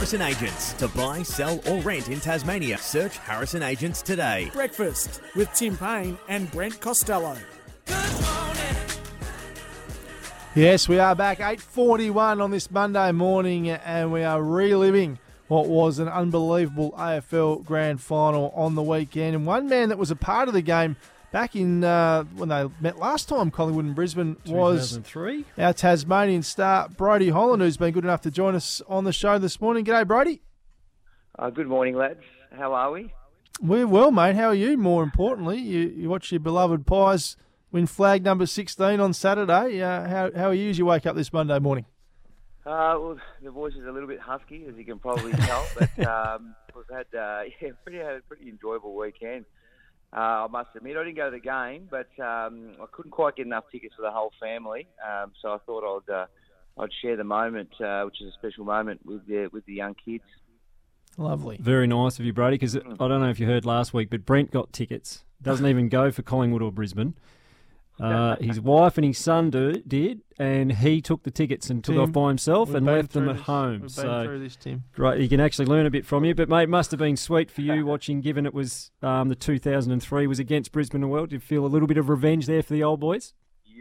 Harrison Agents. To buy, sell, or rent in Tasmania, search Harrison Agents today. Breakfast with Tim Payne and Brent Costello. Yes, we are back 8:41 on this Monday morning, and we are reliving what was an unbelievable AFL Grand Final on the weekend. And one man that was a part of the game back in uh, when they met last time, Collingwood and Brisbane, was 2003. our Tasmanian star Brodie Holland, who's been good enough to join us on the show this morning. G'day, Brodie. Uh, good morning, lads. How are we? We're well, mate. How are you? More importantly, you, you watch your beloved Pies win flag number 16 on Saturday. Uh, how, how are you as you wake up this Monday morning? Uh, well, the voice is a little bit husky, as you can probably tell, but um, we've had uh, yeah, pretty had a pretty enjoyable weekend. Uh, I must admit, I didn't go to the game, but um, I couldn't quite get enough tickets for the whole family, um, so I thought I'd uh, I'd share the moment, uh, which is a special moment with the with the young kids. Lovely. Very nice of you, Brodie, because I don't know if you heard last week, but Brent got tickets. Doesn't even go for Collingwood or Brisbane. Uh, his wife and his son do, did, and he took the tickets and took Tim, off by himself and left them at this. home. We've been so through this, Tim. great, you can actually learn a bit from you. But mate, it must have been sweet for you watching, given it was um, the 2003 was against Brisbane as well. Did you feel a little bit of revenge there for the old boys?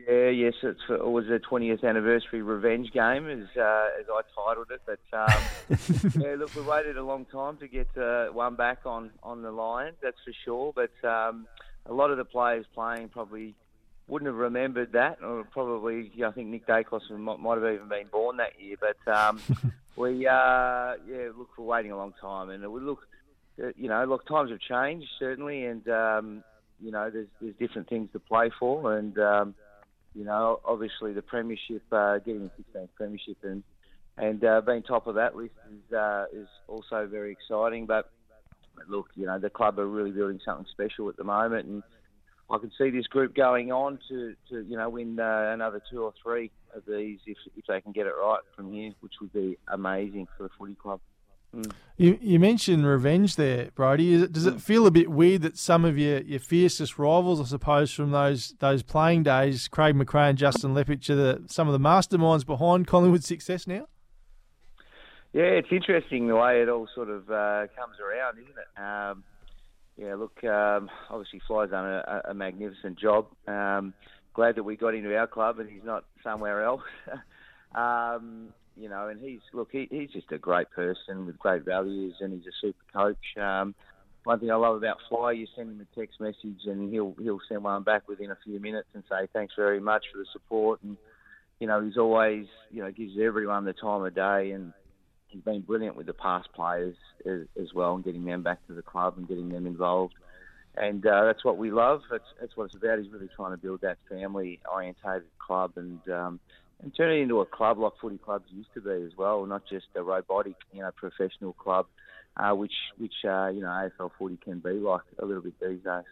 Yeah, yes, it's it was a 20th anniversary revenge game, as uh, as I titled it. But um, yeah, look, we waited a long time to get uh, one back on on the line, that's for sure. But um, a lot of the players playing probably wouldn't have remembered that, or probably yeah, I think Nick Daicos might, might have even been born that year. But um, we uh, yeah, look, we're waiting a long time, and we look, uh, you know, look, times have changed certainly, and um, you know, there's there's different things to play for, and um, you know, obviously the premiership, uh, getting the 16th premiership and and uh, being top of that list is uh, is also very exciting. But look, you know, the club are really building something special at the moment, and I can see this group going on to, to you know win uh, another two or three of these if if they can get it right from here, which would be amazing for the footy club. You, you mentioned revenge there, Brodie. Is it, does it feel a bit weird that some of your, your fiercest rivals, I suppose, from those those playing days, Craig McRae and Justin Leppitsch, are the, some of the masterminds behind Collingwood's success now? Yeah, it's interesting the way it all sort of uh, comes around, isn't it? Um, yeah, look, um, obviously Fly's done a, a magnificent job. Um, glad that we got into our club and he's not somewhere else. um, you know, and he's look, he, he's just a great person with great values, and he's a super coach. Um, one thing I love about Fly, you send him a text message, and he'll he'll send one back within a few minutes and say thanks very much for the support. And you know, he's always you know gives everyone the time of day, and he's been brilliant with the past players as, as well, and getting them back to the club and getting them involved. And uh, that's what we love. That's that's what it's about. He's really trying to build that family-orientated club and um, and turn it into a club like footy clubs used to be as well, not just a robotic, you know, professional club, uh, which which uh, you know AFL footy can be like a little bit these days.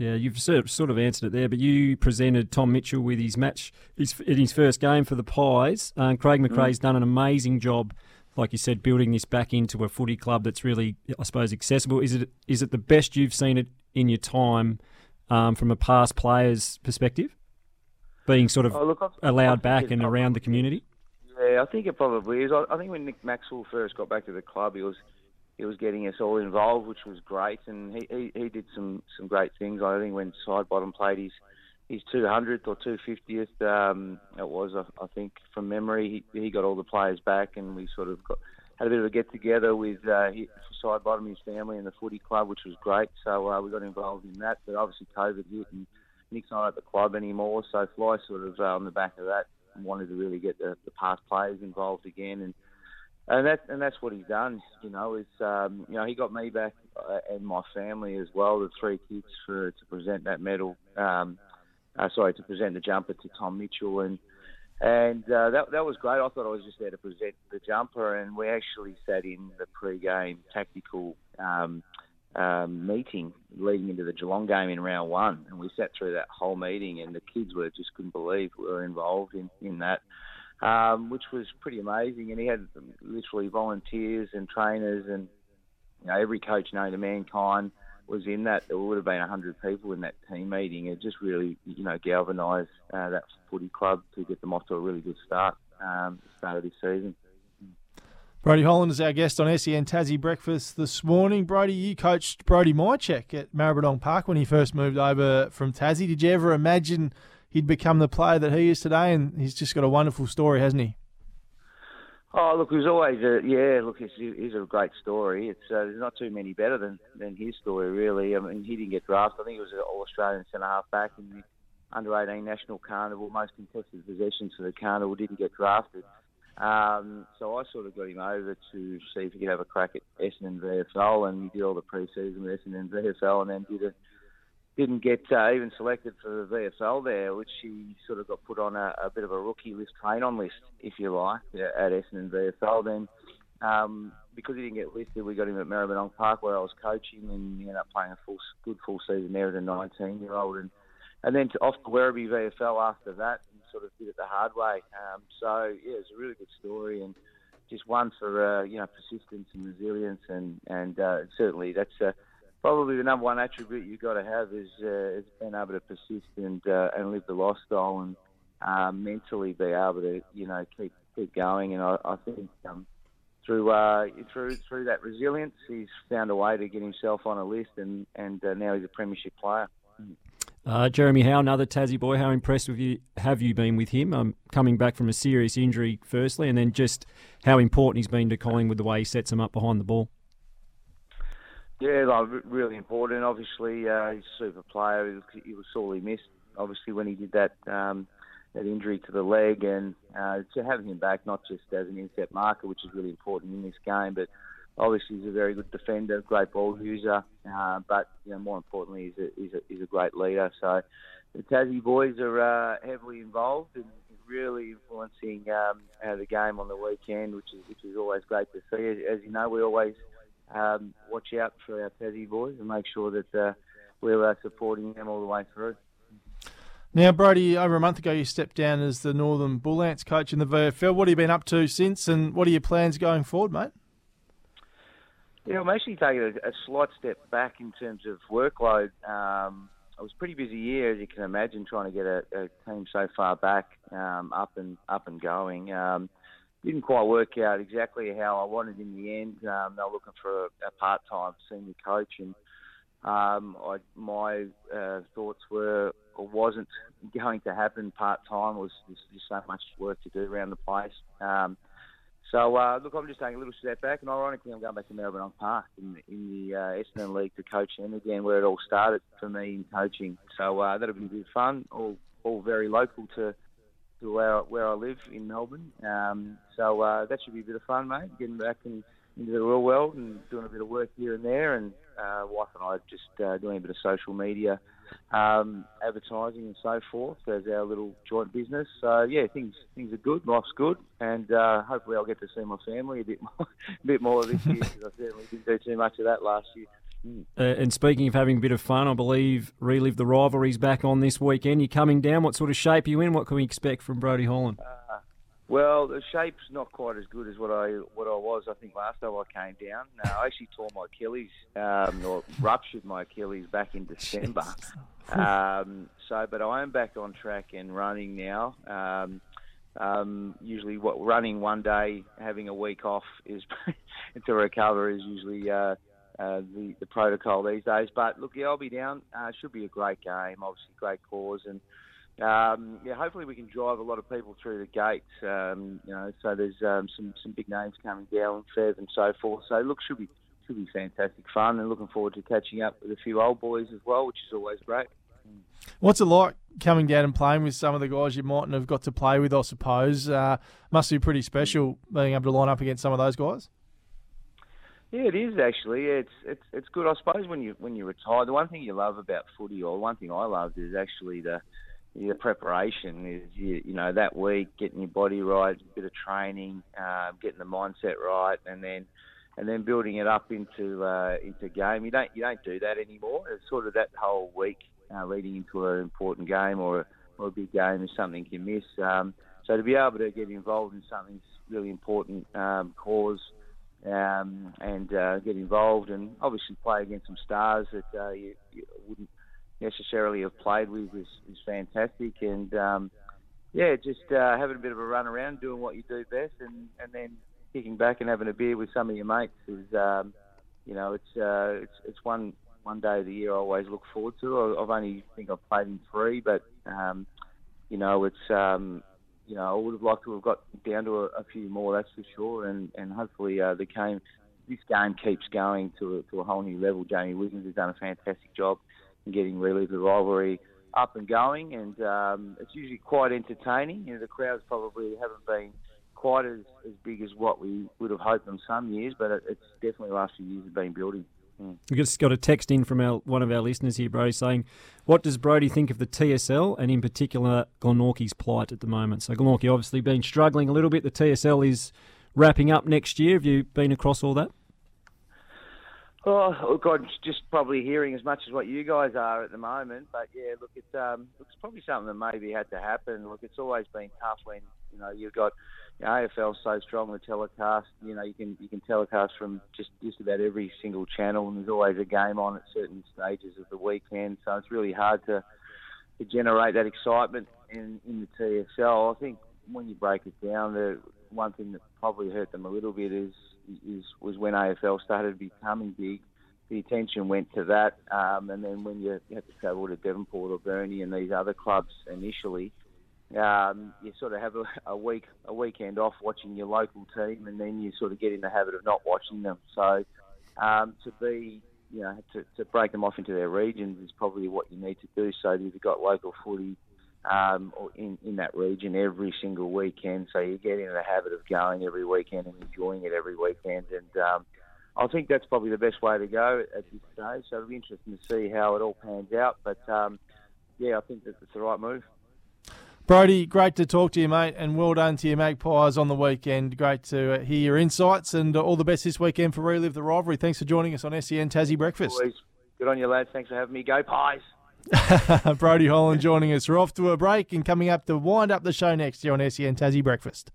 Yeah, you've sort of, answered it there, but you presented Tom Mitchell with his match his, in his first game for the Pies. Craig McRae's done an amazing job, like you said, building this back into a footy club that's really, I suppose, accessible. Is it is it the best you've seen it in your time um, from a past player's perspective? Being sort of Oh, look, I- allowed back and around the community? Yeah, I think it probably is. I, I think when Nick Maxwell first got back to the club, he was he was getting us all involved, which was great, and he, he, he did some, some great things. I think when Sidebottom played his his 200th or 250th, um, it was I, I think from memory, he, he got all the players back, and we sort of got had a bit of a get together with uh, he, Sidebottom, his family, and the footy club, which was great. So uh, we got involved in that, but obviously COVID hit and. Nick's not at the club anymore, so Fly sort of uh, on the back of that wanted to really get the, the past players involved again, and and that and that's what he's done. You know, is um, you know he got me back uh, and my family as well, the three kids for to present that medal. Um, uh, sorry, to present the jumper to Tom Mitchell, and and uh, that that was great. I thought I was just there to present the jumper, and we actually sat in the pre-game tactical. Um, um, meeting leading into the Geelong game in round one, and we sat through that whole meeting, and the kids were just couldn't believe we were involved in in that, um, which was pretty amazing. And he had literally volunteers and trainers, and you know every coach known to mankind was in that. There would have been hundred people in that team meeting. It just really you know galvanised uh, that footy club to get them off to a really good start. Um, start of this season. Brodie Holland is our guest on SEN Tassie Breakfast this morning. Brodie, you coached Brody Mihocek at Maribyrnong Park when he first moved over from Tassie. Did you ever imagine he'd become the player that he is today? And he's just got a wonderful story, hasn't he? Oh, look, was always a yeah. Look, it's, it's a great story. It's uh, there's not too many better than, than his story, really. I mean, he didn't get drafted. I think he was an All Australian centre half back in the under 18 national carnival, most contested possessions for the carnival. Didn't get drafted. Um, so I sort of got him over to see if he could have a crack at Essendon VFL, and he did all the pre-season with Essendon VFL, and then did a, didn't get uh, even selected for the VFL there, which he sort of got put on a, a bit of a rookie list, train-on list, if you like, at Essendon VFL. Then um, because he didn't get listed, we got him at Maribyrnong Park where I was coaching, and he ended up playing a full, good full season there as a 19-year-old, and and then to, off to Werribee VFL after that and sort of did it the hard way. Um, so yeah, it's a really good story and just one for uh, you know persistence and resilience and and uh, certainly that's uh, probably the number one attribute you've got to have is uh, is being able to persist and uh, and live the lifestyle and uh, mentally be able to you know keep keep going. And I, I think um, through uh, through through that resilience, he's found a way to get himself on a list, and and uh, now he's a premiership player. Uh, Jeremy Howe, another Tassie boy. How impressed with you have you been with him? Um, coming back from a serious injury, firstly, and then just how important he's been to Collingwood the way he sets him up behind the ball. Yeah, like, really important. Obviously, uh, he's a super player. He was sorely missed, obviously, when he did that um, that injury to the leg, and uh, to have him back not just as an inset marker, which is really important in this game, but obviously he's a very good defender, great ball user, uh, but you know more importantly, he's a, he's a, he's a great leader. So the Tassie boys are uh, heavily involved and really influencing um, the game on the weekend, which is which is always great to see. As you know, we always um, watch out for our Tassie boys and make sure that uh, we're uh, supporting them all the way through. Now, Brodie, over a month ago, you stepped down as the Northern Bull Ants coach in the VFL. What have you been up to since, and what are your plans going forward, mate? Yeah, I'm actually taking a, a slight step back in terms of workload. Um, it was a pretty busy year, as you can imagine, trying to get a, a team so far back um, up and up and going. Um, didn't quite work out exactly how I wanted in the end. Um, they were looking for a, a part-time senior coach, and um, I, my uh, thoughts were or wasn't going to happen part-time. Was just, just so much work to do around the place. Um, so uh, look, I'm just taking a little step back, and ironically, I'm going back to Maribyrnong Park in, in the uh, Essendon League to coach them again, where it all started for me in coaching. So uh, that'll be a bit of fun. All all very local to to where where I live in Melbourne. Um, so uh, that should be a bit of fun, mate. Getting back in, into the real world and doing a bit of work here and there, and uh, wife and I just uh, doing a bit of social media um, advertising and so forth as our little joint business. So yeah, things things are good, life's good, and uh, hopefully I'll get to see my family a bit more, a bit more this year because I certainly didn't do too much of that last year. Mm. Uh, and speaking of having a bit of fun, I believe relive the rivalries back on this weekend. You're coming down. What sort of shape are you in? What can we expect from Brodie Holland? Uh, well, the shape's not quite as good as what I what I was. I think last time I came down, uh, I actually tore my Achilles um, or ruptured my Achilles back in December. Um, so, but I am back on track and running now. Um, um, usually, what running one day, having a week off is to recover is usually uh, uh, the the protocol these days. But look, yeah, I'll be down. Uh, should be a great game. Obviously, great cause and um, yeah, hopefully we can drive a lot of people through the gates. Um, you know, so there's um, some some big names coming down, Fev and so forth. So look, should be should be fantastic fun, and looking forward to catching up with a few old boys as well, which is always great. What's it like coming down and playing with some of the guys you mightn't have got to play with? I suppose uh, must be pretty special being able to line up against some of those guys. Yeah, it is actually. It's it's it's good. I suppose when you when you retire, the one thing you love about footy, or one thing I loved, is actually the the preparation is you, you know that week getting your body right, a bit of training, uh, getting the mindset right, and then and then building it up into uh, into game. You don't you don't do that anymore. It's sort of that whole week uh, leading into an important game or a, or a big game is something you miss. Um, so to be able to get involved in something really important um, cause um, and uh, get involved and obviously play against some stars that uh, you, you wouldn't necessarily have played with is, is fantastic. And um, yeah, just uh, having a bit of a run around, doing what you do best, and, and then kicking back and having a beer with some of your mates is, um, you know, it's uh, it's it's one one day of the year I always look forward to. I've only think I've played in three, but um, you know, it's um, you know, I would have liked to have got down to a, a few more, that's for sure, and and hopefully uh, the game this game keeps going to a, to a whole new level. Jamie Wiggins has done a fantastic job in getting really the rivalry up and going, and um, it's usually quite entertaining. You know, the crowds probably haven't been quite as, as big as what we would have hoped on some years, but it, it's definitely the last few years have been building. We just got a text in from our, one of our listeners here, Brodie, saying, "What does Brodie think of the TSL and in particular Glenorchy's plight at the moment?" So Glenorchy obviously been struggling a little bit. The TSL is wrapping up next year. Have you been across all that? Oh, look, I'm just probably hearing as much as what you guys are at the moment. But yeah, look, it's um, it's probably something that maybe had to happen. Look, it's always been tough when you know you've got you know, AFL so strong with telecast. You know, you can you can telecast from just just about every single channel, and there's always a game on at certain stages of the weekend. So it's really hard to to generate that excitement in in the TSL. I think when you break it down, the one thing that probably hurt them a little bit is is was when AFL started becoming big. The attention went to that, um, and then when you had to travel to Devonport or Burnie and these other clubs initially, um, you sort of have a, a, week a weekend off watching your local team, and then you sort of get in the habit of not watching them. So um, to be you know to, to break them off into their regions is probably what you need to do. So if you've got local footy um, in, in that region every single weekend. So you get into the habit of going every weekend and enjoying it every weekend. And um, I think that's probably the best way to go at this stage. So it'll be interesting to see how it all pans out. But um, yeah, I think that it's the right move. Brodie, great to talk to you, mate, and well done to your Magpies on the weekend. Great to uh, hear your insights, and uh, all the best this weekend for Relive the Rivalry. Thanks for joining us on SEN Tassie Breakfast. Always. Good on you, lads. Thanks for having me. Go Pies. Brodie Holland joining us. We're off to a break and coming up to wind up the show next year on SEN Tassie Breakfast.